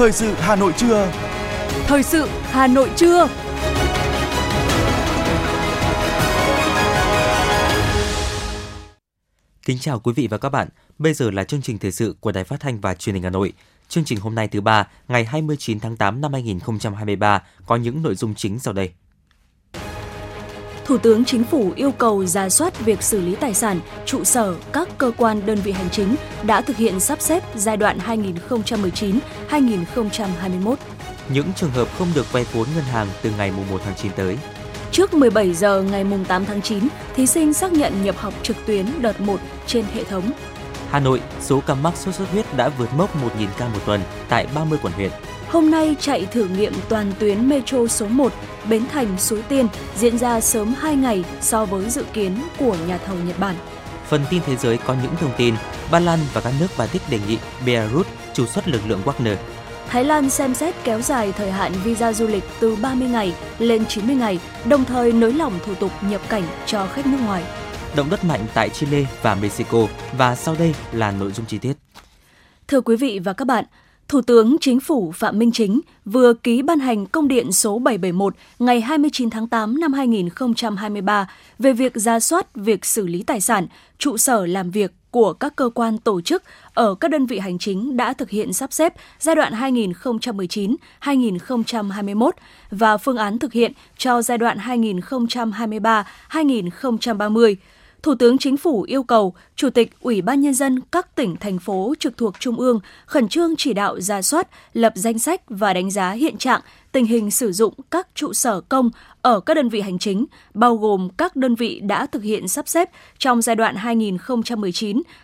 Thời sự Hà Nội trưa. Thời sự Hà Nội trưa. Kính chào quý vị và các bạn. Bây giờ là chương trình thời sự của Đài Phát thanh và Truyền hình Hà Nội. Chương trình hôm nay thứ ba, ngày 29 tháng 8 năm 2023 có những nội dung chính sau đây. Thủ tướng Chính phủ yêu cầu ra soát việc xử lý tài sản, trụ sở, các cơ quan đơn vị hành chính đã thực hiện sắp xếp giai đoạn 2019-2021. Những trường hợp không được vay vốn ngân hàng từ ngày 1 tháng 9 tới. Trước 17 giờ ngày 8 tháng 9, thí sinh xác nhận nhập học trực tuyến đợt 1 trên hệ thống. Hà Nội, số ca mắc sốt xuất huyết đã vượt mốc 1.000 ca một tuần tại 30 quận huyện. Hôm nay chạy thử nghiệm toàn tuyến metro số 1 Bến Thành Suối Tiên diễn ra sớm 2 ngày so với dự kiến của nhà thầu Nhật Bản. Phần tin thế giới có những thông tin Ba Lan và các nước Baltic đề nghị Belarus trục xuất lực lượng Wagner. Thái Lan xem xét kéo dài thời hạn visa du lịch từ 30 ngày lên 90 ngày, đồng thời nới lỏng thủ tục nhập cảnh cho khách nước ngoài. Động đất mạnh tại Chile và Mexico và sau đây là nội dung chi tiết. Thưa quý vị và các bạn, Thủ tướng Chính phủ Phạm Minh Chính vừa ký ban hành công điện số 771 ngày 29 tháng 8 năm 2023 về việc ra soát việc xử lý tài sản, trụ sở làm việc của các cơ quan tổ chức ở các đơn vị hành chính đã thực hiện sắp xếp giai đoạn 2019-2021 và phương án thực hiện cho giai đoạn 2023-2030 Thủ tướng Chính phủ yêu cầu Chủ tịch Ủy ban Nhân dân các tỉnh, thành phố trực thuộc Trung ương khẩn trương chỉ đạo ra soát, lập danh sách và đánh giá hiện trạng, tình hình sử dụng các trụ sở công ở các đơn vị hành chính, bao gồm các đơn vị đã thực hiện sắp xếp trong giai đoạn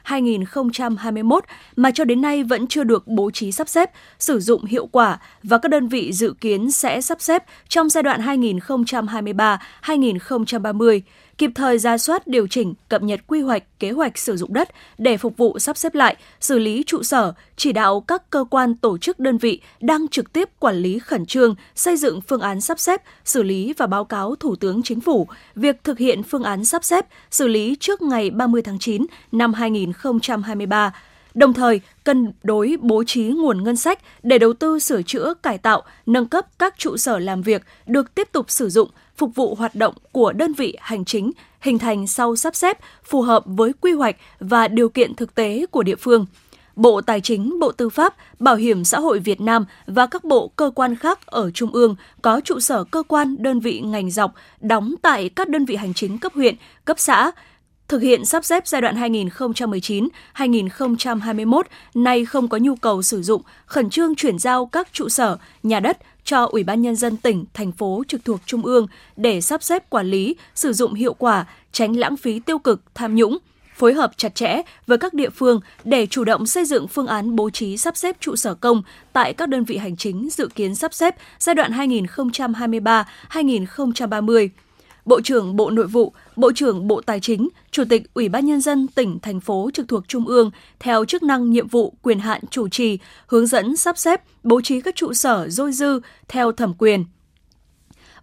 2019-2021 mà cho đến nay vẫn chưa được bố trí sắp xếp, sử dụng hiệu quả và các đơn vị dự kiến sẽ sắp xếp trong giai đoạn 2023-2030 kịp thời ra soát điều chỉnh, cập nhật quy hoạch, kế hoạch sử dụng đất để phục vụ sắp xếp lại, xử lý trụ sở, chỉ đạo các cơ quan tổ chức đơn vị đang trực tiếp quản lý khẩn trương xây dựng phương án sắp xếp, xử lý và báo cáo Thủ tướng Chính phủ. Việc thực hiện phương án sắp xếp, xử lý trước ngày 30 tháng 9 năm 2023 đồng thời cân đối bố trí nguồn ngân sách để đầu tư sửa chữa, cải tạo, nâng cấp các trụ sở làm việc được tiếp tục sử dụng phục vụ hoạt động của đơn vị hành chính hình thành sau sắp xếp phù hợp với quy hoạch và điều kiện thực tế của địa phương. Bộ Tài chính, Bộ Tư pháp, Bảo hiểm xã hội Việt Nam và các bộ cơ quan khác ở Trung ương có trụ sở cơ quan đơn vị ngành dọc đóng tại các đơn vị hành chính cấp huyện, cấp xã, thực hiện sắp xếp giai đoạn 2019-2021 nay không có nhu cầu sử dụng, khẩn trương chuyển giao các trụ sở, nhà đất cho Ủy ban Nhân dân tỉnh, thành phố trực thuộc Trung ương để sắp xếp quản lý, sử dụng hiệu quả, tránh lãng phí tiêu cực, tham nhũng, phối hợp chặt chẽ với các địa phương để chủ động xây dựng phương án bố trí sắp xếp trụ sở công tại các đơn vị hành chính dự kiến sắp xếp giai đoạn 2023-2030 Bộ trưởng Bộ Nội vụ, Bộ trưởng Bộ Tài chính, Chủ tịch Ủy ban Nhân dân tỉnh, thành phố trực thuộc Trung ương theo chức năng nhiệm vụ quyền hạn chủ trì, hướng dẫn sắp xếp, bố trí các trụ sở dôi dư theo thẩm quyền.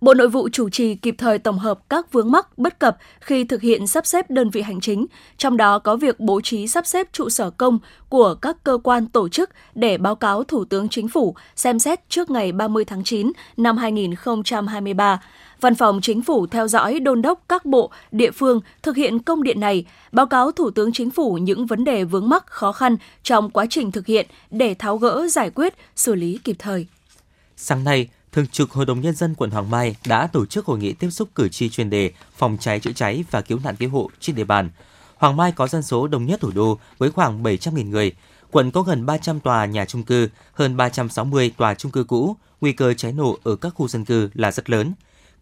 Bộ Nội vụ chủ trì kịp thời tổng hợp các vướng mắc bất cập khi thực hiện sắp xếp đơn vị hành chính, trong đó có việc bố trí sắp xếp trụ sở công của các cơ quan tổ chức để báo cáo Thủ tướng Chính phủ xem xét trước ngày 30 tháng 9 năm 2023 Văn phòng Chính phủ theo dõi đôn đốc các bộ, địa phương thực hiện công điện này, báo cáo Thủ tướng Chính phủ những vấn đề vướng mắc khó khăn trong quá trình thực hiện để tháo gỡ giải quyết, xử lý kịp thời. Sáng nay, Thường trực Hội đồng Nhân dân quận Hoàng Mai đã tổ chức hội nghị tiếp xúc cử tri chuyên đề phòng cháy chữa cháy và cứu nạn cứu hộ trên địa bàn. Hoàng Mai có dân số đông nhất thủ đô với khoảng 700.000 người. Quận có gần 300 tòa nhà trung cư, hơn 360 tòa trung cư cũ, nguy cơ cháy nổ ở các khu dân cư là rất lớn.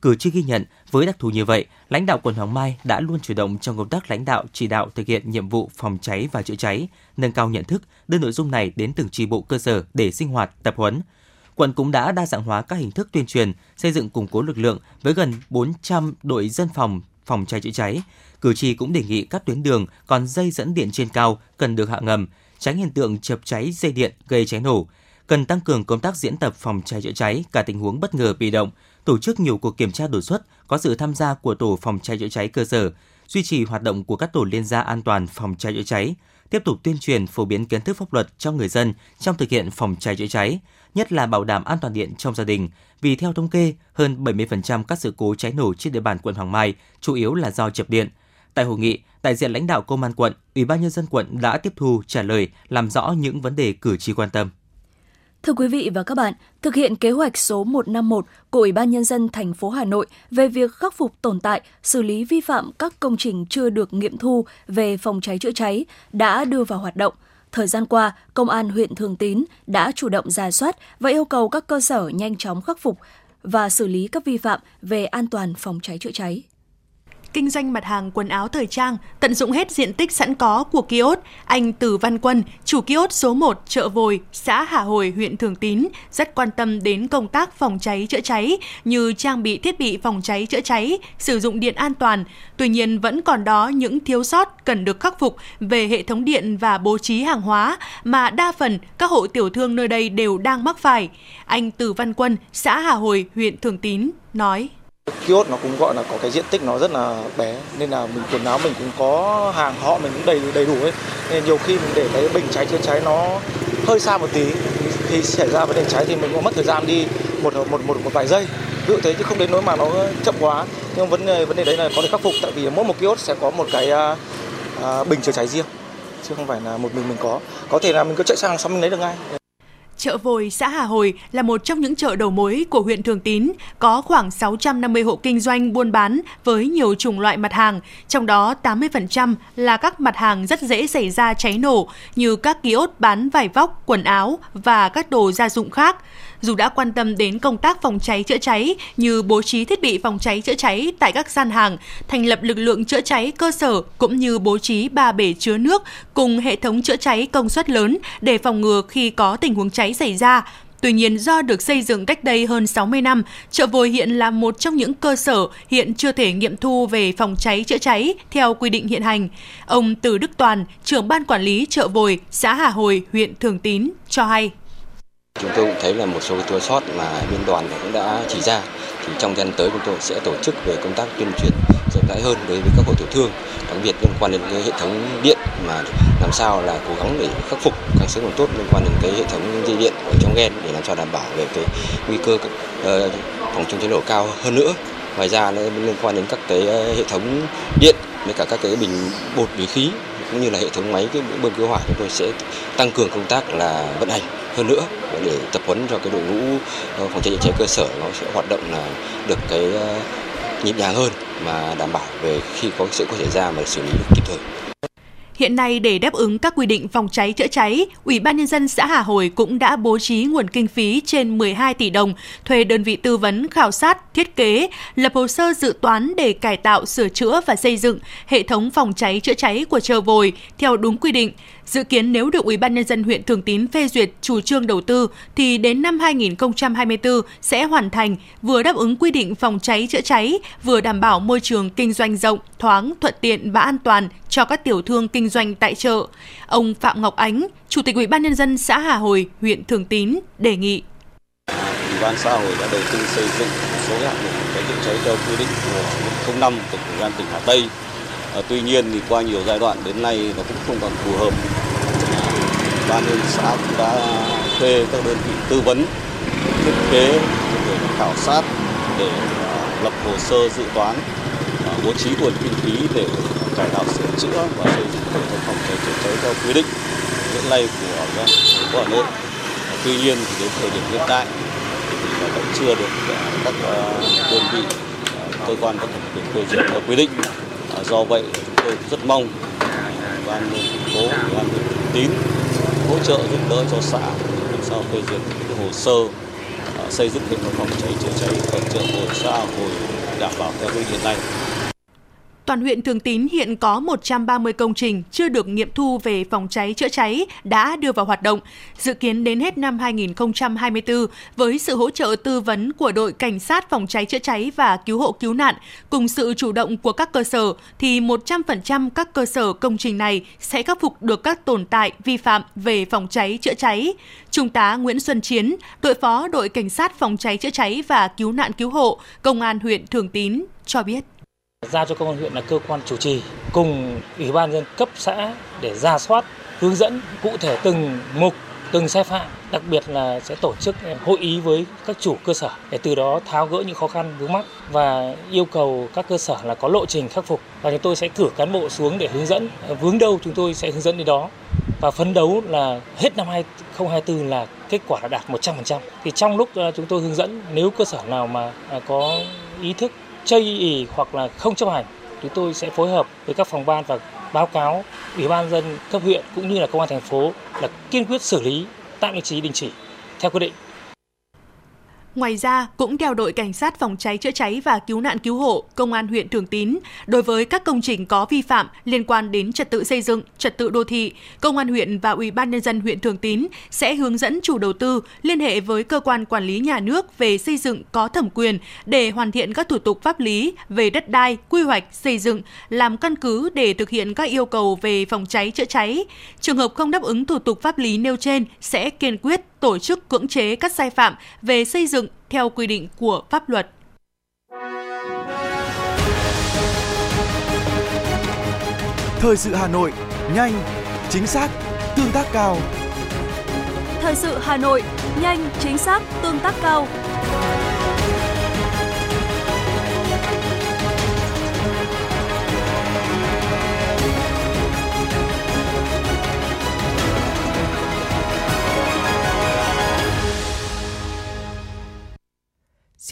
Cử tri ghi nhận với đặc thù như vậy, lãnh đạo quận Hoàng Mai đã luôn chủ động trong công tác lãnh đạo chỉ đạo thực hiện nhiệm vụ phòng cháy và chữa cháy, nâng cao nhận thức, đưa nội dung này đến từng tri bộ cơ sở để sinh hoạt, tập huấn. Quận cũng đã đa dạng hóa các hình thức tuyên truyền, xây dựng củng cố lực lượng với gần 400 đội dân phòng phòng cháy chữa cháy. Cử tri cũng đề nghị các tuyến đường còn dây dẫn điện trên cao cần được hạ ngầm, tránh hiện tượng chập cháy dây điện gây cháy nổ. Cần tăng cường công tác diễn tập phòng cháy chữa cháy cả tình huống bất ngờ bị động, tổ chức nhiều cuộc kiểm tra đột xuất có sự tham gia của tổ phòng cháy chữa cháy cơ sở, duy trì hoạt động của các tổ liên gia an toàn phòng cháy chữa cháy, tiếp tục tuyên truyền phổ biến kiến thức pháp luật cho người dân trong thực hiện phòng cháy chữa cháy, nhất là bảo đảm an toàn điện trong gia đình. Vì theo thống kê, hơn 70% các sự cố cháy nổ trên địa bàn quận Hoàng Mai chủ yếu là do chập điện. Tại hội nghị, đại diện lãnh đạo công an quận, Ủy ban nhân dân quận đã tiếp thu trả lời, làm rõ những vấn đề cử tri quan tâm. Thưa quý vị và các bạn, thực hiện kế hoạch số 151 của Ủy ban Nhân dân thành phố Hà Nội về việc khắc phục tồn tại, xử lý vi phạm các công trình chưa được nghiệm thu về phòng cháy chữa cháy đã đưa vào hoạt động. Thời gian qua, Công an huyện Thường Tín đã chủ động ra soát và yêu cầu các cơ sở nhanh chóng khắc phục và xử lý các vi phạm về an toàn phòng cháy chữa cháy kinh doanh mặt hàng quần áo thời trang, tận dụng hết diện tích sẵn có của kiosk, anh Từ Văn Quân, chủ kiosk số 1 chợ Vồi, xã Hà Hồi, huyện Thường Tín, rất quan tâm đến công tác phòng cháy chữa cháy như trang bị thiết bị phòng cháy chữa cháy, sử dụng điện an toàn. Tuy nhiên vẫn còn đó những thiếu sót cần được khắc phục về hệ thống điện và bố trí hàng hóa mà đa phần các hộ tiểu thương nơi đây đều đang mắc phải. Anh Từ Văn Quân, xã Hà Hồi, huyện Thường Tín nói. Kiosk nó cũng gọi là có cái diện tích nó rất là bé nên là mình quần áo mình cũng có hàng họ mình cũng đầy đầy đủ ấy. Nên nhiều khi mình để cái bình cháy chữa cháy nó hơi xa một tí thì xảy ra vấn đề cháy thì mình cũng mất thời gian đi một một một một vài giây. Ví dụ thế chứ không đến nỗi mà nó chậm quá. Nhưng vấn đề vấn đề đấy là có thể khắc phục tại vì mỗi một kiosk sẽ có một cái à, à, bình chữa cháy riêng chứ không phải là một mình mình có. Có thể là mình cứ chạy sang xong mình lấy được ngay. Chợ Vồi, xã Hà Hồi là một trong những chợ đầu mối của huyện Thường Tín, có khoảng 650 hộ kinh doanh buôn bán với nhiều chủng loại mặt hàng, trong đó 80% là các mặt hàng rất dễ xảy ra cháy nổ như các kiosk bán vải vóc, quần áo và các đồ gia dụng khác dù đã quan tâm đến công tác phòng cháy chữa cháy như bố trí thiết bị phòng cháy chữa cháy tại các gian hàng, thành lập lực lượng chữa cháy cơ sở cũng như bố trí ba bể chứa nước cùng hệ thống chữa cháy công suất lớn để phòng ngừa khi có tình huống cháy xảy ra. Tuy nhiên, do được xây dựng cách đây hơn 60 năm, chợ Vồi hiện là một trong những cơ sở hiện chưa thể nghiệm thu về phòng cháy chữa cháy theo quy định hiện hành. Ông Từ Đức Toàn, trưởng ban quản lý chợ Vồi, xã Hà Hồi, huyện Thường Tín cho hay. Chúng tôi cũng thấy là một số cái thiếu sót mà biên đoàn cũng đã chỉ ra thì trong thời gian tới chúng tôi sẽ tổ chức về công tác tuyên truyền rộng rãi hơn đối với các hộ tiểu thương, đặc biệt liên quan đến cái hệ thống điện mà làm sao là cố gắng để khắc phục càng sớm càng tốt liên quan đến cái hệ thống dây điện ở trong gen để làm sao đảm bảo về cái nguy cơ ờ, phòng chống cháy nổ cao hơn nữa. Ngoài ra nó liên quan đến các cái ờ, hệ thống điện với cả các cái bình bột bình khí cũng như là hệ thống máy, cái bơm cứu hỏa chúng tôi sẽ tăng cường công tác là vận hành hơn nữa để tập huấn cho cái đội ngũ ờ, phòng cháy chữa cháy cơ sở nó sẽ hoạt động là được cái ờ, nhịp nhàng hơn mà đảm bảo về khi có sự có xảy ra mà xử lý được kịp thời. Hiện nay để đáp ứng các quy định phòng cháy chữa cháy, Ủy ban nhân dân xã Hà Hồi cũng đã bố trí nguồn kinh phí trên 12 tỷ đồng thuê đơn vị tư vấn khảo sát, thiết kế, lập hồ sơ dự toán để cải tạo, sửa chữa và xây dựng hệ thống phòng cháy chữa cháy của chợ Vồi theo đúng quy định. Dự kiến nếu được Ủy ban nhân dân huyện Thường Tín phê duyệt chủ trương đầu tư thì đến năm 2024 sẽ hoàn thành, vừa đáp ứng quy định phòng cháy chữa cháy, vừa đảm bảo môi trường kinh doanh rộng, thoáng, thuận tiện và an toàn cho các tiểu thương kinh doanh tại chợ. Ông Phạm Ngọc Ánh, Chủ tịch Ủy ban nhân dân xã Hà Hồi, huyện Thường Tín đề nghị Ủy ban xã hội đã đầu tư xây dựng một số hạng mục cháy chữa cháy theo quy định của 05 của Ủy ban tỉnh Hà Tây Ờ, tuy nhiên thì qua nhiều giai đoạn đến nay nó cũng không còn phù hợp. Ban nhân xã cũng đã thuê các đơn vị tư vấn, thiết kế để khảo sát, để ờ, lập hồ sơ dự toán ờ, bố trí nguồn kinh phí để cải tạo sửa chữa và xây dựng hệ thống phòng cháy chữa cháy theo quy định hiện nay của thành phố Hà Nội. Tuy nhiên thì đến thời điểm hiện tại thì vẫn chưa được các đơn vị cơ quan có thẩm quyền phê duyệt theo quy định do vậy chúng tôi rất mong ban thành phố ban tín hỗ trợ giúp đỡ cho xã làm sao phê duyệt cái hồ sơ à, xây dựng hệ thống phòng cháy chữa cháy ở chợ, hồ xã hồi đảm bảo theo quy định này. Toàn huyện Thường Tín hiện có 130 công trình chưa được nghiệm thu về phòng cháy chữa cháy đã đưa vào hoạt động. Dự kiến đến hết năm 2024, với sự hỗ trợ tư vấn của đội cảnh sát phòng cháy chữa cháy và cứu hộ cứu nạn, cùng sự chủ động của các cơ sở, thì 100% các cơ sở công trình này sẽ khắc phục được các tồn tại vi phạm về phòng cháy chữa cháy. Trung tá Nguyễn Xuân Chiến, đội phó đội cảnh sát phòng cháy chữa cháy và cứu nạn cứu hộ, Công an huyện Thường Tín cho biết. Giao cho công an huyện là cơ quan chủ trì cùng ủy ban dân cấp xã để ra soát, hướng dẫn cụ thể từng mục, từng sai phạm. Đặc biệt là sẽ tổ chức hội ý với các chủ cơ sở để từ đó tháo gỡ những khó khăn vướng mắt và yêu cầu các cơ sở là có lộ trình khắc phục. Và chúng tôi sẽ cử cán bộ xuống để hướng dẫn. Vướng đâu chúng tôi sẽ hướng dẫn đến đó. Và phấn đấu là hết năm 2024 là kết quả là đạt 100%. Thì trong lúc ờ, chúng tôi hướng dẫn nếu cơ sở nào mà à, có ý thức chây ỉ hoặc là không chấp hành, chúng tôi sẽ phối hợp với các phòng ban và báo cáo ủy ban dân cấp huyện cũng như là công an thành phố là kiên quyết xử lý tạm đình chỉ đình chỉ theo quy định. Ngoài ra, cũng theo đội cảnh sát phòng cháy chữa cháy và cứu nạn cứu hộ, công an huyện Thường Tín, đối với các công trình có vi phạm liên quan đến trật tự xây dựng, trật tự đô thị, công an huyện và ủy ban nhân dân huyện Thường Tín sẽ hướng dẫn chủ đầu tư liên hệ với cơ quan quản lý nhà nước về xây dựng có thẩm quyền để hoàn thiện các thủ tục pháp lý về đất đai, quy hoạch xây dựng, làm căn cứ để thực hiện các yêu cầu về phòng cháy chữa cháy. Trường hợp không đáp ứng thủ tục pháp lý nêu trên sẽ kiên quyết tổ chức cưỡng chế các sai phạm về xây dựng theo quy định của pháp luật. Thời sự Hà Nội, nhanh, chính xác, tương tác cao. Thời sự Hà Nội, nhanh, chính xác, tương tác cao.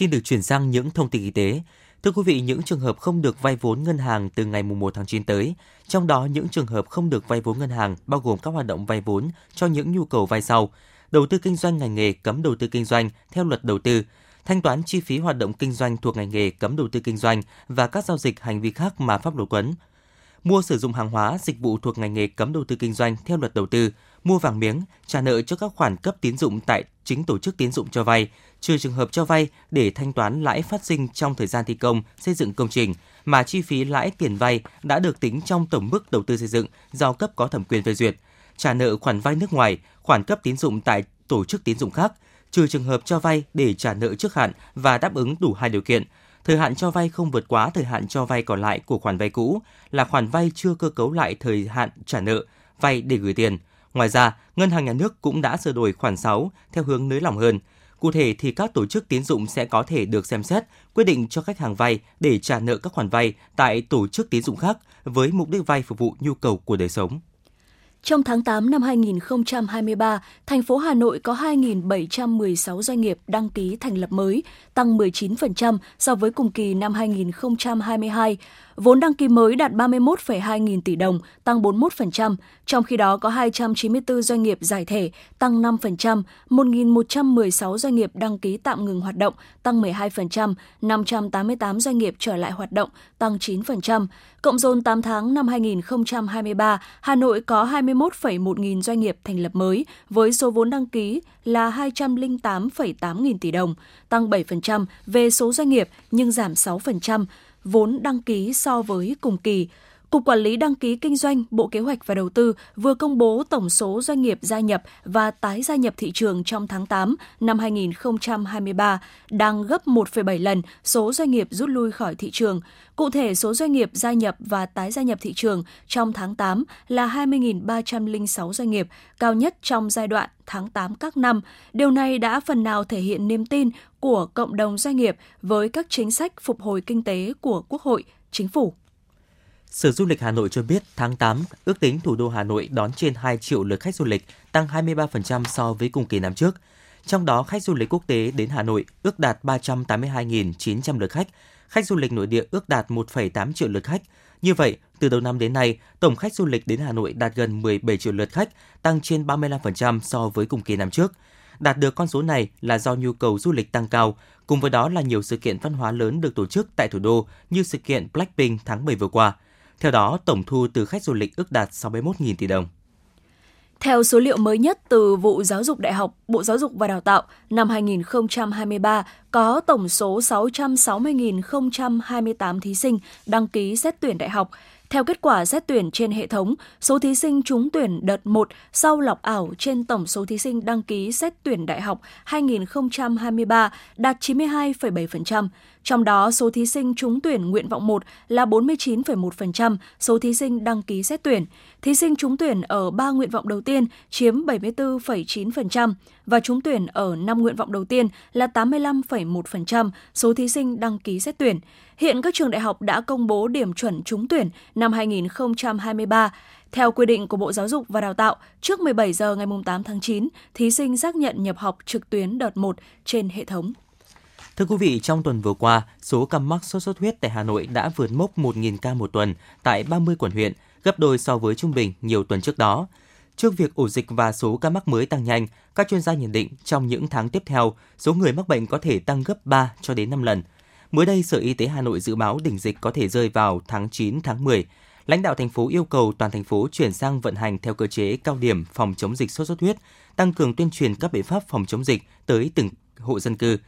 Xin được chuyển sang những thông tin y tế. Thưa quý vị, những trường hợp không được vay vốn ngân hàng từ ngày 1 tháng 9 tới, trong đó những trường hợp không được vay vốn ngân hàng bao gồm các hoạt động vay vốn cho những nhu cầu vay sau, đầu tư kinh doanh ngành nghề cấm đầu tư kinh doanh theo luật đầu tư, thanh toán chi phí hoạt động kinh doanh thuộc ngành nghề cấm đầu tư kinh doanh và các giao dịch hành vi khác mà pháp luật cấm. Mua sử dụng hàng hóa, dịch vụ thuộc ngành nghề cấm đầu tư kinh doanh theo luật đầu tư, mua vàng miếng, trả nợ cho các khoản cấp tín dụng tại chính tổ chức tín dụng cho vay, trừ trường hợp cho vay để thanh toán lãi phát sinh trong thời gian thi công, xây dựng công trình mà chi phí lãi tiền vay đã được tính trong tổng mức đầu tư xây dựng do cấp có thẩm quyền phê duyệt, trả nợ khoản vay nước ngoài, khoản cấp tín dụng tại tổ chức tín dụng khác, trừ trường hợp cho vay để trả nợ trước hạn và đáp ứng đủ hai điều kiện. Thời hạn cho vay không vượt quá thời hạn cho vay còn lại của khoản vay cũ là khoản vay chưa cơ cấu lại thời hạn trả nợ, vay để gửi tiền. Ngoài ra, Ngân hàng Nhà nước cũng đã sửa đổi khoản 6 theo hướng nới lỏng hơn. Cụ thể thì các tổ chức tín dụng sẽ có thể được xem xét quyết định cho khách hàng vay để trả nợ các khoản vay tại tổ chức tín dụng khác với mục đích vay phục vụ nhu cầu của đời sống. Trong tháng 8 năm 2023, thành phố Hà Nội có 2.716 doanh nghiệp đăng ký thành lập mới, tăng 19% so với cùng kỳ năm 2022. Vốn đăng ký mới đạt 31,2 nghìn tỷ đồng, tăng 41%, trong khi đó có 294 doanh nghiệp giải thể, tăng 5%, 1.116 doanh nghiệp đăng ký tạm ngừng hoạt động, tăng 12%, 588 doanh nghiệp trở lại hoạt động, tăng 9%. Cộng dồn 8 tháng năm 2023, Hà Nội có 21,1 nghìn doanh nghiệp thành lập mới, với số vốn đăng ký là 208,8 nghìn tỷ đồng, tăng 7% về số doanh nghiệp nhưng giảm 6% vốn đăng ký so với cùng kỳ. Cục Quản lý Đăng ký Kinh doanh, Bộ Kế hoạch và Đầu tư vừa công bố tổng số doanh nghiệp gia nhập và tái gia nhập thị trường trong tháng 8 năm 2023, đang gấp 1,7 lần số doanh nghiệp rút lui khỏi thị trường. Cụ thể, số doanh nghiệp gia nhập và tái gia nhập thị trường trong tháng 8 là 20.306 doanh nghiệp, cao nhất trong giai đoạn tháng 8 các năm. Điều này đã phần nào thể hiện niềm tin của cộng đồng doanh nghiệp với các chính sách phục hồi kinh tế của Quốc hội, Chính phủ. Sở Du lịch Hà Nội cho biết tháng 8, ước tính thủ đô Hà Nội đón trên 2 triệu lượt khách du lịch, tăng 23% so với cùng kỳ năm trước. Trong đó, khách du lịch quốc tế đến Hà Nội ước đạt 382.900 lượt khách, khách du lịch nội địa ước đạt 1,8 triệu lượt khách. Như vậy, từ đầu năm đến nay, tổng khách du lịch đến Hà Nội đạt gần 17 triệu lượt khách, tăng trên 35% so với cùng kỳ năm trước. Đạt được con số này là do nhu cầu du lịch tăng cao, cùng với đó là nhiều sự kiện văn hóa lớn được tổ chức tại thủ đô như sự kiện Blackpink tháng 7 vừa qua – theo đó, tổng thu từ khách du lịch ước đạt 61.000 tỷ đồng. Theo số liệu mới nhất từ vụ Giáo dục Đại học, Bộ Giáo dục và Đào tạo, năm 2023 có tổng số 660.028 thí sinh đăng ký xét tuyển đại học, theo kết quả xét tuyển trên hệ thống, số thí sinh trúng tuyển đợt 1 sau lọc ảo trên tổng số thí sinh đăng ký xét tuyển đại học 2023 đạt 92,7%. Trong đó, số thí sinh trúng tuyển nguyện vọng 1 là 49,1% số thí sinh đăng ký xét tuyển. Thí sinh trúng tuyển ở 3 nguyện vọng đầu tiên chiếm 74,9% và trúng tuyển ở 5 nguyện vọng đầu tiên là 85,1% số thí sinh đăng ký xét tuyển. Hiện các trường đại học đã công bố điểm chuẩn trúng tuyển năm 2023. Theo quy định của Bộ Giáo dục và Đào tạo, trước 17 giờ ngày 8 tháng 9, thí sinh xác nhận nhập học trực tuyến đợt 1 trên hệ thống. Thưa quý vị, trong tuần vừa qua, số ca mắc sốt xuất huyết tại Hà Nội đã vượt mốc 1.000 ca một tuần tại 30 quận huyện, gấp đôi so với trung bình nhiều tuần trước đó. Trước việc ổ dịch và số ca mắc mới tăng nhanh, các chuyên gia nhận định trong những tháng tiếp theo, số người mắc bệnh có thể tăng gấp 3 cho đến 5 lần. Mới đây, Sở Y tế Hà Nội dự báo đỉnh dịch có thể rơi vào tháng 9, tháng 10. Lãnh đạo thành phố yêu cầu toàn thành phố chuyển sang vận hành theo cơ chế cao điểm phòng chống dịch sốt xuất huyết, tăng cường tuyên truyền các biện pháp phòng chống dịch tới từng hộ dân cư,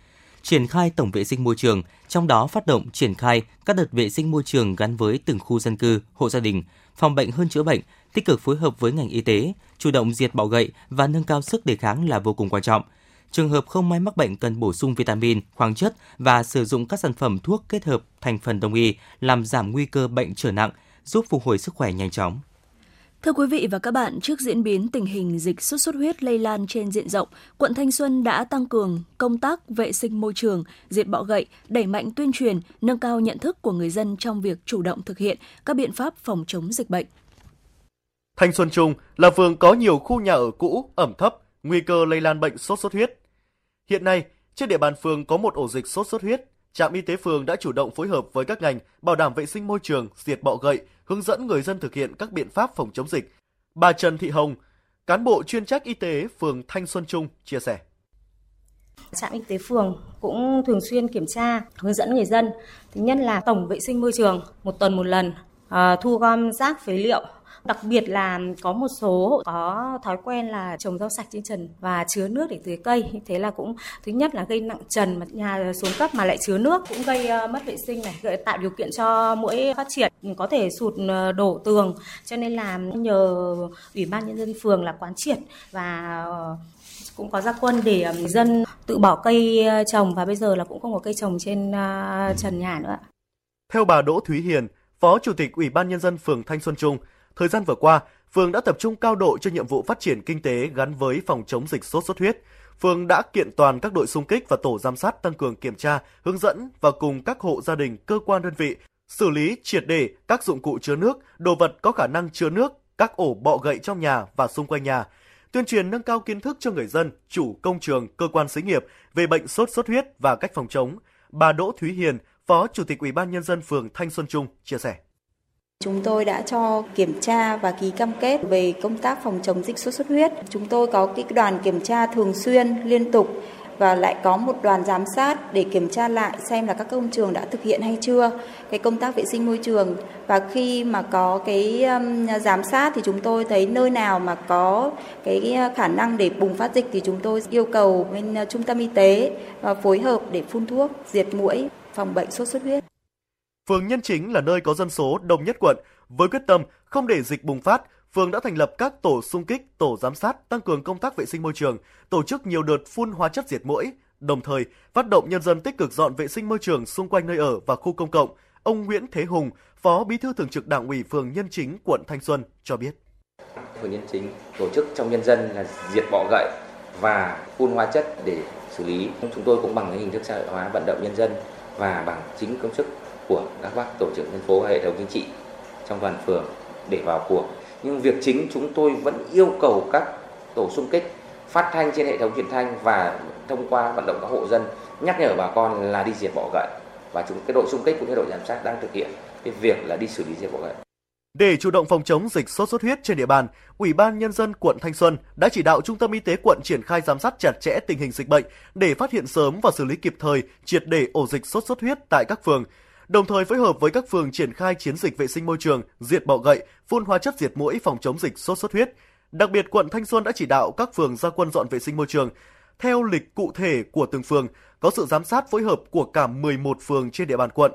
triển khai tổng vệ sinh môi trường, trong đó phát động triển khai các đợt vệ sinh môi trường gắn với từng khu dân cư, hộ gia đình, phòng bệnh hơn chữa bệnh, tích cực phối hợp với ngành y tế, chủ động diệt bọ gậy và nâng cao sức đề kháng là vô cùng quan trọng. Trường hợp không may mắc bệnh cần bổ sung vitamin, khoáng chất và sử dụng các sản phẩm thuốc kết hợp thành phần đông y làm giảm nguy cơ bệnh trở nặng, giúp phục hồi sức khỏe nhanh chóng. Thưa quý vị và các bạn, trước diễn biến tình hình dịch sốt xuất huyết lây lan trên diện rộng, quận Thanh Xuân đã tăng cường công tác vệ sinh môi trường, diệt bọ gậy, đẩy mạnh tuyên truyền, nâng cao nhận thức của người dân trong việc chủ động thực hiện các biện pháp phòng chống dịch bệnh. Thanh Xuân Trung là phường có nhiều khu nhà ở cũ, ẩm thấp, nguy cơ lây lan bệnh sốt xuất huyết. Hiện nay, trên địa bàn phường có một ổ dịch sốt xuất huyết. Trạm y tế phường đã chủ động phối hợp với các ngành bảo đảm vệ sinh môi trường, diệt bọ gậy, hướng dẫn người dân thực hiện các biện pháp phòng chống dịch. Bà Trần Thị Hồng, cán bộ chuyên trách y tế phường Thanh Xuân Trung chia sẻ. Trạm y tế phường cũng thường xuyên kiểm tra, hướng dẫn người dân. Thứ nhất là tổng vệ sinh môi trường một tuần một lần, ờ, thu gom rác phế liệu Đặc biệt là có một số hộ có thói quen là trồng rau sạch trên trần và chứa nước để tưới cây. Thế là cũng thứ nhất là gây nặng trần mà nhà xuống cấp mà lại chứa nước cũng gây mất vệ sinh này, gây tạo điều kiện cho mũi phát triển, có thể sụt ờ, đổ tường. Cho nên là nhờ Ủy ban nhân dân phường là quán triệt và ờ, cũng có gia quân để ờ, người dân tự bỏ cây trồng và bây giờ là cũng không có cây trồng trên trần nhà nữa. Theo bà Đỗ Thúy Hiền, Phó Chủ tịch Ủy ban Nhân dân phường Thanh Xuân Trung, Thời gian vừa qua, phường đã tập trung cao độ cho nhiệm vụ phát triển kinh tế gắn với phòng chống dịch sốt xuất huyết. Phường đã kiện toàn các đội xung kích và tổ giám sát tăng cường kiểm tra, hướng dẫn và cùng các hộ gia đình, cơ quan đơn vị xử lý triệt để các dụng cụ chứa nước, đồ vật có khả năng chứa nước, các ổ bọ gậy trong nhà và xung quanh nhà, tuyên truyền nâng cao kiến thức cho người dân, chủ công trường, cơ quan xí nghiệp về bệnh sốt xuất huyết và cách phòng chống. Bà Đỗ Thúy Hiền, Phó Chủ tịch Ủy ban nhân dân phường Thanh Xuân Trung chia sẻ. Chúng tôi đã cho kiểm tra và ký cam kết về công tác phòng chống dịch sốt xuất huyết. Chúng tôi có cái đoàn kiểm tra thường xuyên, liên tục và lại có một đoàn giám sát để kiểm tra lại xem là các công trường đã thực hiện hay chưa cái công tác vệ sinh môi trường và khi mà có cái um, giám sát thì chúng tôi thấy nơi nào mà có cái khả năng để bùng phát dịch thì chúng tôi yêu cầu bên uh, trung tâm y tế uh, phối hợp để phun thuốc diệt mũi phòng bệnh sốt xuất huyết. Phường Nhân Chính là nơi có dân số đông nhất quận. Với quyết tâm không để dịch bùng phát, phường đã thành lập các tổ xung kích, tổ giám sát, tăng cường công tác vệ sinh môi trường, tổ chức nhiều đợt phun hóa chất diệt mũi, đồng thời phát động nhân dân tích cực dọn vệ sinh môi trường xung quanh nơi ở và khu công cộng. Ông Nguyễn Thế Hùng, Phó Bí thư Thường trực Đảng ủy phường Nhân Chính, quận Thanh Xuân cho biết. Phường Nhân Chính tổ chức trong nhân dân là diệt bọ gậy và phun hóa chất để xử lý. Chúng tôi cũng bằng hình thức xã hội hóa vận động nhân dân và bằng chính công chức của các bác tổ trưởng dân phố và hệ thống chính trị trong toàn phường để vào cuộc nhưng việc chính chúng tôi vẫn yêu cầu các tổ xung kích phát thanh trên hệ thống truyền thanh và thông qua vận động các hộ dân nhắc nhở bà con là đi diệt bọ gậy và chúng cái đội xung kích cũng như đội giám sát đang thực hiện cái việc là đi xử lý diệt bọ gậy. Để chủ động phòng chống dịch sốt xuất huyết trên địa bàn, Ủy ban Nhân dân quận Thanh Xuân đã chỉ đạo Trung tâm Y tế quận triển khai giám sát chặt chẽ tình hình dịch bệnh để phát hiện sớm và xử lý kịp thời, triệt để ổ dịch sốt xuất huyết tại các phường, đồng thời phối hợp với các phường triển khai chiến dịch vệ sinh môi trường, diệt bọ gậy, phun hóa chất diệt mũi phòng chống dịch sốt xuất huyết. Đặc biệt, quận Thanh Xuân đã chỉ đạo các phường ra quân dọn vệ sinh môi trường theo lịch cụ thể của từng phường, có sự giám sát phối hợp của cả 11 phường trên địa bàn quận.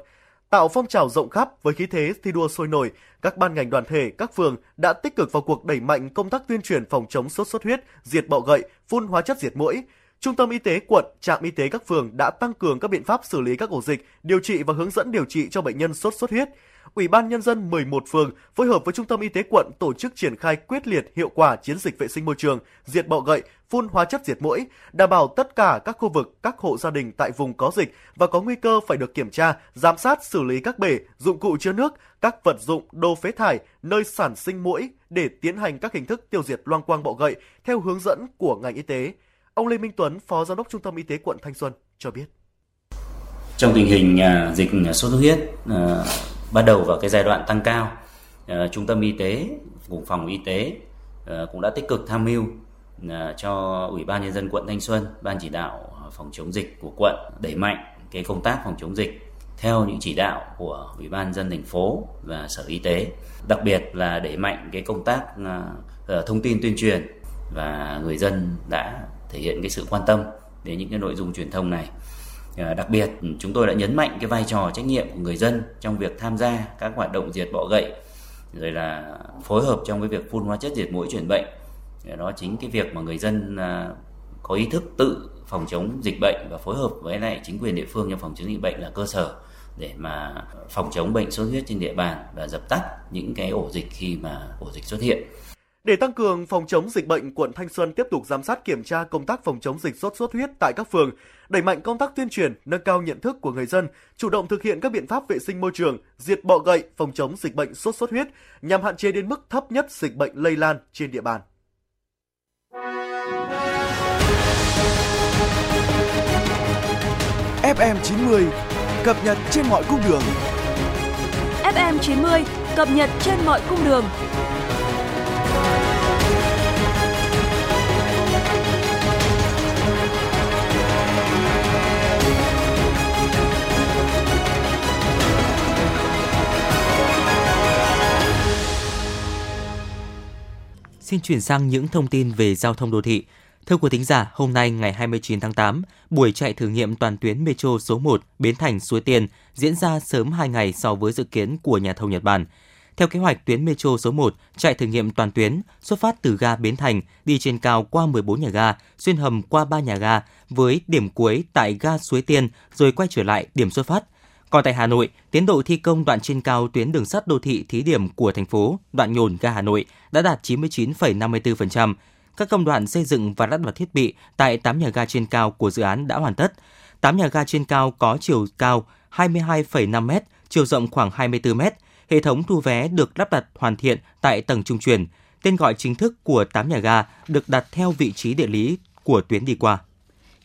tạo phong trào rộng khắp với khí thế thi đua sôi nổi, các ban ngành đoàn thể, các phường đã tích cực vào cuộc đẩy mạnh công tác tuyên truyền phòng chống sốt xuất huyết, diệt bọ gậy, phun hóa chất diệt mũi. Trung tâm y tế quận, trạm y tế các phường đã tăng cường các biện pháp xử lý các ổ dịch, điều trị và hướng dẫn điều trị cho bệnh nhân sốt xuất huyết. Ủy ban Nhân dân 11 phường phối hợp với Trung tâm Y tế quận tổ chức triển khai quyết liệt hiệu quả chiến dịch vệ sinh môi trường, diệt bọ gậy, phun hóa chất diệt mũi, đảm bảo tất cả các khu vực, các hộ gia đình tại vùng có dịch và có nguy cơ phải được kiểm tra, giám sát xử lý các bể, dụng cụ chứa nước, các vật dụng, đồ phế thải, nơi sản sinh mũi để tiến hành các hình thức tiêu diệt loang quang bọ gậy theo hướng dẫn của ngành y tế. Ông Lê Minh Tuấn, Phó Giám đốc Trung tâm Y tế quận Thanh Xuân cho biết. Trong tình hình à, dịch sốt xuất huyết à, bắt đầu vào cái giai đoạn tăng cao, à, Trung tâm Y tế, Cục Phòng Y tế cũng đã tích cực tham mưu cho Ủy ban Nhân dân quận Thanh Xuân, Ban chỉ đạo phòng chống dịch của quận đẩy mạnh cái công tác phòng chống dịch theo những chỉ đạo của Ủy ban dân thành phố và Sở Y tế. Đặc biệt là đẩy mạnh cái công tác ờ, thông tin tuyên truyền và người dân đã thể hiện cái sự quan tâm đến những cái nội dung truyền thông này à, đặc biệt, chúng tôi đã nhấn mạnh cái vai trò trách nhiệm của người dân trong việc tham gia các hoạt động diệt bọ gậy, rồi là phối hợp trong cái việc phun hóa chất diệt mũi truyền bệnh à, đó chính cái việc mà người dân à, có ý thức tự phòng chống dịch bệnh và phối hợp với lại chính quyền địa phương trong phòng chống dịch bệnh là cơ sở để mà phòng chống bệnh sốt huyết trên địa bàn và dập tắt những cái ổ dịch khi mà ổ dịch xuất hiện. Để tăng cường phòng chống dịch bệnh, quận Thanh Xuân tiếp tục giám sát kiểm tra công tác phòng chống dịch sốt xuất huyết tại các phường, đẩy mạnh công tác tuyên truyền, nâng cao nhận thức của người dân, chủ động thực hiện các biện pháp vệ sinh môi trường, diệt bọ gậy, phòng chống dịch bệnh sốt xuất huyết nhằm hạn chế đến mức thấp nhất dịch bệnh lây lan trên địa bàn. FM90 cập nhật trên mọi cung đường. FM90 cập nhật trên mọi cung đường. Xin chuyển sang những thông tin về giao thông đô thị. Thưa quý thính giả, hôm nay ngày 29 tháng 8, buổi chạy thử nghiệm toàn tuyến Metro số 1 Bến Thành Suối Tiên diễn ra sớm 2 ngày so với dự kiến của nhà thầu Nhật Bản. Theo kế hoạch, tuyến Metro số 1 chạy thử nghiệm toàn tuyến, xuất phát từ ga Bến Thành, đi trên cao qua 14 nhà ga, xuyên hầm qua 3 nhà ga, với điểm cuối tại ga Suối Tiên, rồi quay trở lại điểm xuất phát – còn tại Hà Nội, tiến độ thi công đoạn trên cao tuyến đường sắt đô thị thí điểm của thành phố, đoạn nhổn ga Hà Nội đã đạt 99,54%. Các công đoạn xây dựng và lắp đặt thiết bị tại 8 nhà ga trên cao của dự án đã hoàn tất. 8 nhà ga trên cao có chiều cao 22,5 m, chiều rộng khoảng 24 m. Hệ thống thu vé được lắp đặt hoàn thiện tại tầng trung truyền. Tên gọi chính thức của 8 nhà ga được đặt theo vị trí địa lý của tuyến đi qua.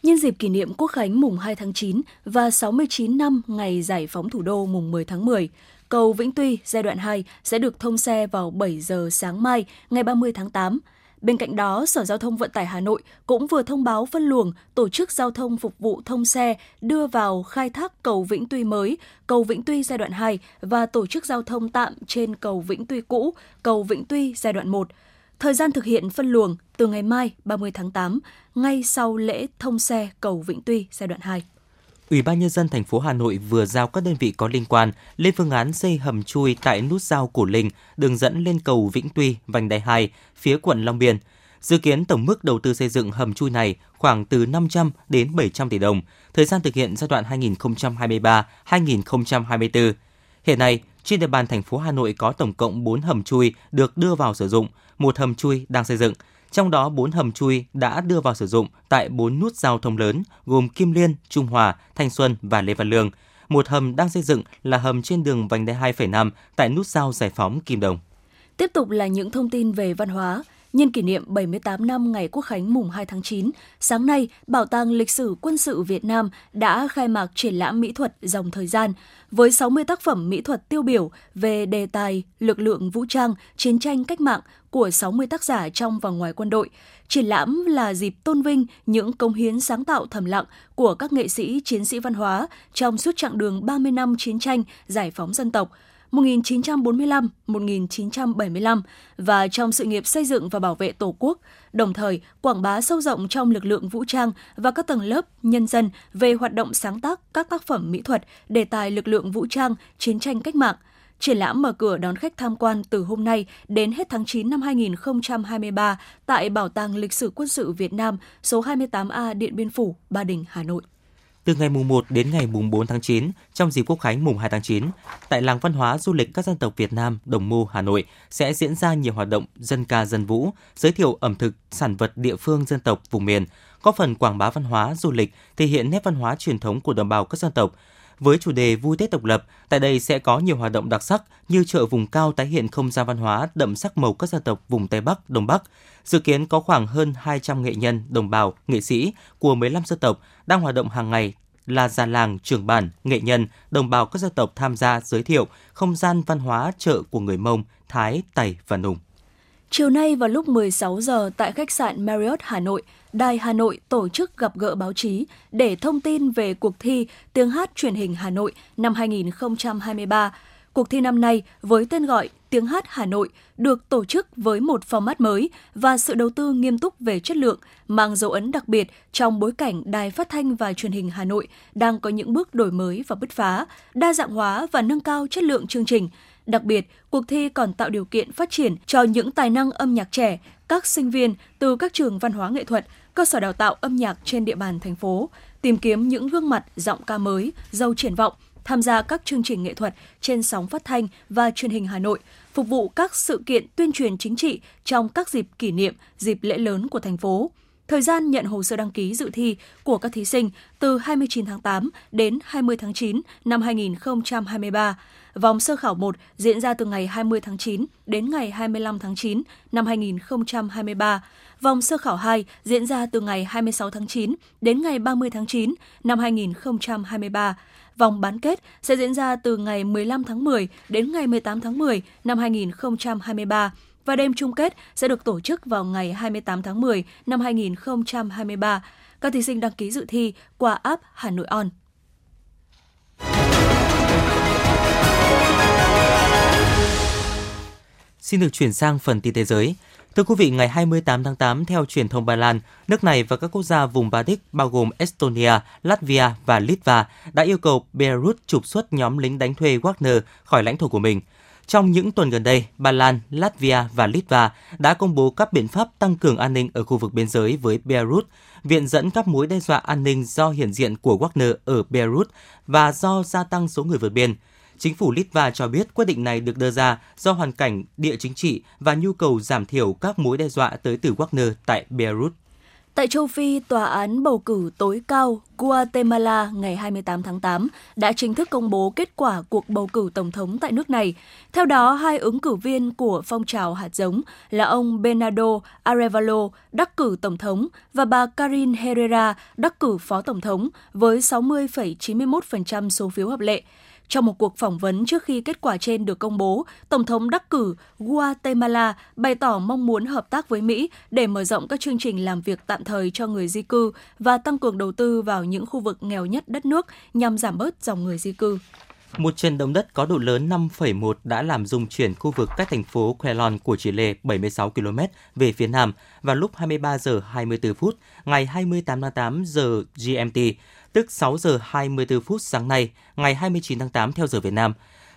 Nhân dịp kỷ niệm Quốc khánh mùng 2 tháng 9 và 69 năm ngày giải phóng thủ đô mùng 10 tháng 10, cầu Vĩnh Tuy giai đoạn 2 sẽ được thông xe vào 7 giờ sáng mai ngày 30 tháng 8. Bên cạnh đó, Sở Giao thông Vận tải Hà Nội cũng vừa thông báo phân luồng tổ chức giao thông phục vụ thông xe đưa vào khai thác cầu Vĩnh Tuy mới, cầu Vĩnh Tuy giai đoạn 2 và tổ chức giao thông tạm trên cầu Vĩnh Tuy cũ, cầu Vĩnh Tuy giai đoạn 1. Thời gian thực hiện phân luồng từ ngày mai 30 tháng 8, ngay sau lễ thông xe cầu Vĩnh Tuy giai đoạn 2. Ủy ban nhân dân thành phố Hà Nội vừa giao các đơn vị có liên quan lên phương án xây hầm chui tại nút giao Cổ Linh, đường dẫn lên cầu Vĩnh Tuy, vành đai 2, phía quận Long Biên. Dự kiến tổng mức đầu tư xây dựng hầm chui này khoảng từ 500 đến 700 tỷ đồng, thời gian thực hiện giai đoạn 2023-2024. Hiện nay, trên địa bàn thành phố Hà Nội có tổng cộng 4 hầm chui được đưa vào sử dụng, một hầm chui đang xây dựng. Trong đó 4 hầm chui đã đưa vào sử dụng tại 4 nút giao thông lớn gồm Kim Liên, Trung Hòa, Thanh Xuân và Lê Văn Lương. Một hầm đang xây dựng là hầm trên đường vành đai 2,5 tại nút giao Giải phóng Kim Đồng. Tiếp tục là những thông tin về văn hóa. Nhân kỷ niệm 78 năm ngày Quốc khánh mùng 2 tháng 9, sáng nay, Bảo tàng Lịch sử Quân sự Việt Nam đã khai mạc triển lãm mỹ thuật dòng thời gian với 60 tác phẩm mỹ thuật tiêu biểu về đề tài lực lượng vũ trang, chiến tranh cách mạng của 60 tác giả trong và ngoài quân đội. Triển lãm là dịp tôn vinh những công hiến sáng tạo thầm lặng của các nghệ sĩ chiến sĩ văn hóa trong suốt chặng đường 30 năm chiến tranh giải phóng dân tộc – 1945-1975 và trong sự nghiệp xây dựng và bảo vệ Tổ quốc, đồng thời quảng bá sâu rộng trong lực lượng vũ trang và các tầng lớp nhân dân về hoạt động sáng tác các tác phẩm mỹ thuật, đề tài lực lượng vũ trang, chiến tranh cách mạng – Triển lãm mở cửa đón khách tham quan từ hôm nay đến hết tháng 9 năm 2023 tại Bảo tàng Lịch sử Quân sự Việt Nam, số 28A Điện Biên Phủ, Ba Đình, Hà Nội. Từ ngày mùng 1 đến ngày mùng 4 tháng 9, trong dịp Quốc khánh mùng 2 tháng 9, tại làng văn hóa du lịch các dân tộc Việt Nam Đồng Mô, Hà Nội sẽ diễn ra nhiều hoạt động dân ca dân vũ, giới thiệu ẩm thực, sản vật địa phương dân tộc vùng miền, có phần quảng bá văn hóa du lịch, thể hiện nét văn hóa truyền thống của đồng bào các dân tộc, với chủ đề Vui Tết độc lập, tại đây sẽ có nhiều hoạt động đặc sắc như chợ vùng cao tái hiện không gian văn hóa đậm sắc màu các dân tộc vùng Tây Bắc, Đông Bắc. Dự kiến có khoảng hơn 200 nghệ nhân, đồng bào, nghệ sĩ của 15 dân tộc đang hoạt động hàng ngày là già làng, trưởng bản, nghệ nhân, đồng bào các dân tộc tham gia giới thiệu không gian văn hóa chợ của người Mông, Thái, Tày và Nùng. Chiều nay vào lúc 16 giờ tại khách sạn Marriott Hà Nội, Đài Hà Nội tổ chức gặp gỡ báo chí để thông tin về cuộc thi Tiếng hát truyền hình Hà Nội năm 2023. Cuộc thi năm nay với tên gọi Tiếng hát Hà Nội được tổ chức với một format mới và sự đầu tư nghiêm túc về chất lượng, mang dấu ấn đặc biệt trong bối cảnh Đài Phát thanh và Truyền hình Hà Nội đang có những bước đổi mới và bứt phá, đa dạng hóa và nâng cao chất lượng chương trình. Đặc biệt, cuộc thi còn tạo điều kiện phát triển cho những tài năng âm nhạc trẻ, các sinh viên từ các trường văn hóa nghệ thuật, cơ sở đào tạo âm nhạc trên địa bàn thành phố, tìm kiếm những gương mặt giọng ca mới, giàu triển vọng, tham gia các chương trình nghệ thuật trên sóng phát thanh và truyền hình Hà Nội, phục vụ các sự kiện tuyên truyền chính trị trong các dịp kỷ niệm, dịp lễ lớn của thành phố. Thời gian nhận hồ sơ đăng ký dự thi của các thí sinh từ 29 tháng 8 đến 20 tháng 9 năm 2023. Vòng sơ khảo 1 diễn ra từ ngày 20 tháng 9 đến ngày 25 tháng 9 năm 2023. Vòng sơ khảo 2 diễn ra từ ngày 26 tháng 9 đến ngày 30 tháng 9 năm 2023. Vòng bán kết sẽ diễn ra từ ngày 15 tháng 10 đến ngày 18 tháng 10 năm 2023 và đêm chung kết sẽ được tổ chức vào ngày 28 tháng 10 năm 2023. Các thí sinh đăng ký dự thi qua app Hà Nội On. Xin được chuyển sang phần tin thế giới. Thưa quý vị, ngày 28 tháng 8, theo truyền thông Ba Lan, nước này và các quốc gia vùng Baltic bao gồm Estonia, Latvia và Litva đã yêu cầu beirut trục xuất nhóm lính đánh thuê Wagner khỏi lãnh thổ của mình. Trong những tuần gần đây, Ba Lan, Latvia và Litva đã công bố các biện pháp tăng cường an ninh ở khu vực biên giới với beirut viện dẫn các mối đe dọa an ninh do hiện diện của Wagner ở beirut và do gia tăng số người vượt biên – Chính phủ Litva cho biết quyết định này được đưa ra do hoàn cảnh địa chính trị và nhu cầu giảm thiểu các mối đe dọa tới từ Wagner tại Beirut. Tại châu Phi, tòa án bầu cử tối cao Guatemala ngày 28 tháng 8 đã chính thức công bố kết quả cuộc bầu cử tổng thống tại nước này. Theo đó, hai ứng cử viên của phong trào hạt giống là ông Bernardo Arevalo đắc cử tổng thống và bà Karin Herrera đắc cử phó tổng thống với 60,91% số phiếu hợp lệ. Trong một cuộc phỏng vấn trước khi kết quả trên được công bố, Tổng thống đắc cử Guatemala bày tỏ mong muốn hợp tác với Mỹ để mở rộng các chương trình làm việc tạm thời cho người di cư và tăng cường đầu tư vào những khu vực nghèo nhất đất nước nhằm giảm bớt dòng người di cư. Một trận động đất có độ lớn 5,1 đã làm rung chuyển khu vực cách thành phố Quelon của Chile 76 km về phía nam vào lúc 23 giờ 24 phút ngày 28 tháng 8 giờ GMT tức 6 giờ 24 phút sáng nay, ngày 29 tháng 8 theo giờ Việt Nam.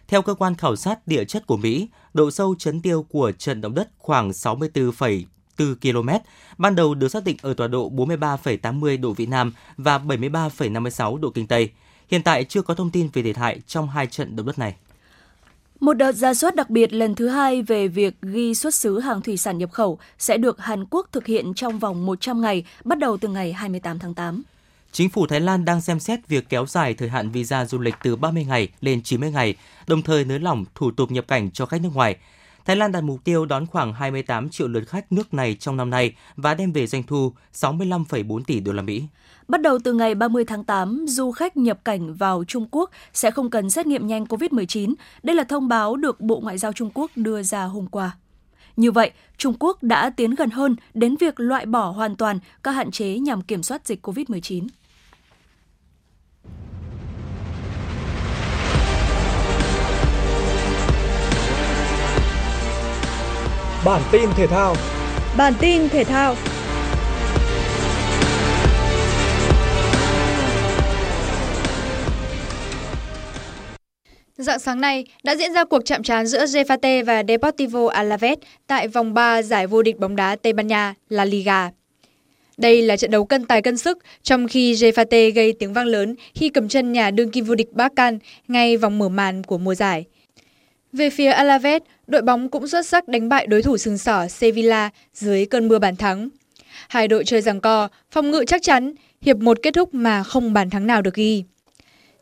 Theo cơ quan khảo sát địa chất của Mỹ, độ sâu chấn tiêu của trận động đất khoảng 64,4 km, ban đầu được xác định ở tọa độ 43,80 độ Vĩ Nam và 73,56 độ Kinh Tây. Hiện tại chưa có thông tin về thiệt hại trong hai trận động đất này. Một đợt ra soát đặc biệt lần thứ hai về việc ghi xuất xứ hàng thủy sản nhập khẩu sẽ được Hàn Quốc thực hiện trong vòng 100 ngày, bắt đầu từ ngày 28 tháng 8. Chính phủ Thái Lan đang xem xét việc kéo dài thời hạn visa du lịch từ 30 ngày lên 90 ngày, đồng thời nới lỏng thủ tục nhập cảnh cho khách nước ngoài. Thái Lan đặt mục tiêu đón khoảng 28 triệu lượt khách nước này trong năm nay và đem về doanh thu 65,4 tỷ đô la Mỹ. Bắt đầu từ ngày 30 tháng 8, du khách nhập cảnh vào Trung Quốc sẽ không cần xét nghiệm nhanh COVID-19. Đây là thông báo được Bộ Ngoại giao Trung Quốc đưa ra hôm qua. Như vậy, Trung Quốc đã tiến gần hơn đến việc loại bỏ hoàn toàn các hạn chế nhằm kiểm soát dịch COVID-19. Bản tin thể thao. Bản tin thể thao. Dạng sáng nay đã diễn ra cuộc chạm trán giữa Getafe và Deportivo Alaves tại vòng 3 giải vô địch bóng đá Tây Ban Nha La Liga. Đây là trận đấu cân tài cân sức, trong khi Getafe gây tiếng vang lớn khi cầm chân nhà đương kim vô địch Barcan ngay vòng mở màn của mùa giải. Về phía Alaves, đội bóng cũng xuất sắc đánh bại đối thủ sừng sỏ Sevilla dưới cơn mưa bàn thắng. Hai đội chơi giằng co, phòng ngự chắc chắn, hiệp một kết thúc mà không bàn thắng nào được ghi.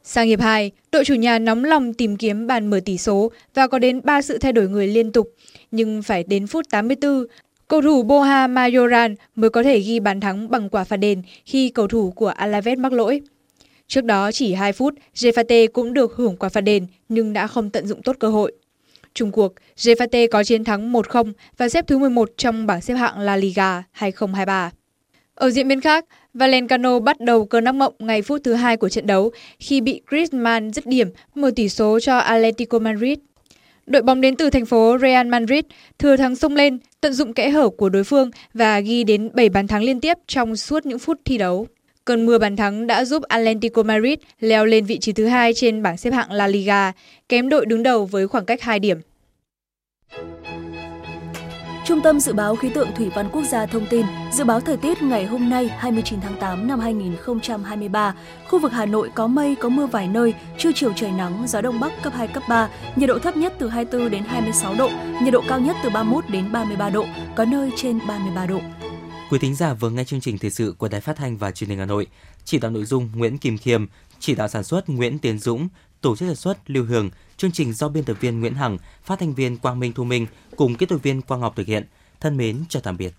Sang hiệp 2, đội chủ nhà nóng lòng tìm kiếm bàn mở tỷ số và có đến 3 sự thay đổi người liên tục, nhưng phải đến phút 84, cầu thủ Boha Majoran mới có thể ghi bàn thắng bằng quả phạt đền khi cầu thủ của Alaves mắc lỗi. Trước đó chỉ 2 phút, Jefate cũng được hưởng quả phạt đền nhưng đã không tận dụng tốt cơ hội. Trung cuộc, Gevate có chiến thắng 1-0 và xếp thứ 11 trong bảng xếp hạng La Liga 2023. Ở diễn biến khác, Valencano bắt đầu cơn ác mộng ngày phút thứ hai của trận đấu khi bị Griezmann dứt điểm mở tỷ số cho Atletico Madrid. Đội bóng đến từ thành phố Real Madrid thừa thắng xông lên, tận dụng kẽ hở của đối phương và ghi đến 7 bàn thắng liên tiếp trong suốt những phút thi đấu. Cơn mưa bàn thắng đã giúp Atlético Madrid leo lên vị trí thứ hai trên bảng xếp hạng La Liga, kém đội đứng đầu với khoảng cách 2 điểm. Trung tâm Dự báo Khí tượng Thủy văn Quốc gia thông tin, dự báo thời tiết ngày hôm nay 29 tháng 8 năm 2023, khu vực Hà Nội có mây, có mưa vài nơi, trưa chiều trời nắng, gió đông bắc cấp 2, cấp 3, nhiệt độ thấp nhất từ 24 đến 26 độ, nhiệt độ cao nhất từ 31 đến 33 độ, có nơi trên 33 độ. Quý thính giả vừa nghe chương trình thời sự của Đài Phát thanh và Truyền hình Hà Nội. Chỉ đạo nội dung Nguyễn Kim Khiêm, chỉ đạo sản xuất Nguyễn Tiến Dũng, tổ chức sản xuất Lưu Hường, chương trình do biên tập viên Nguyễn Hằng, phát thanh viên Quang Minh Thu Minh cùng kỹ thuật viên Quang Ngọc thực hiện. Thân mến chào tạm biệt.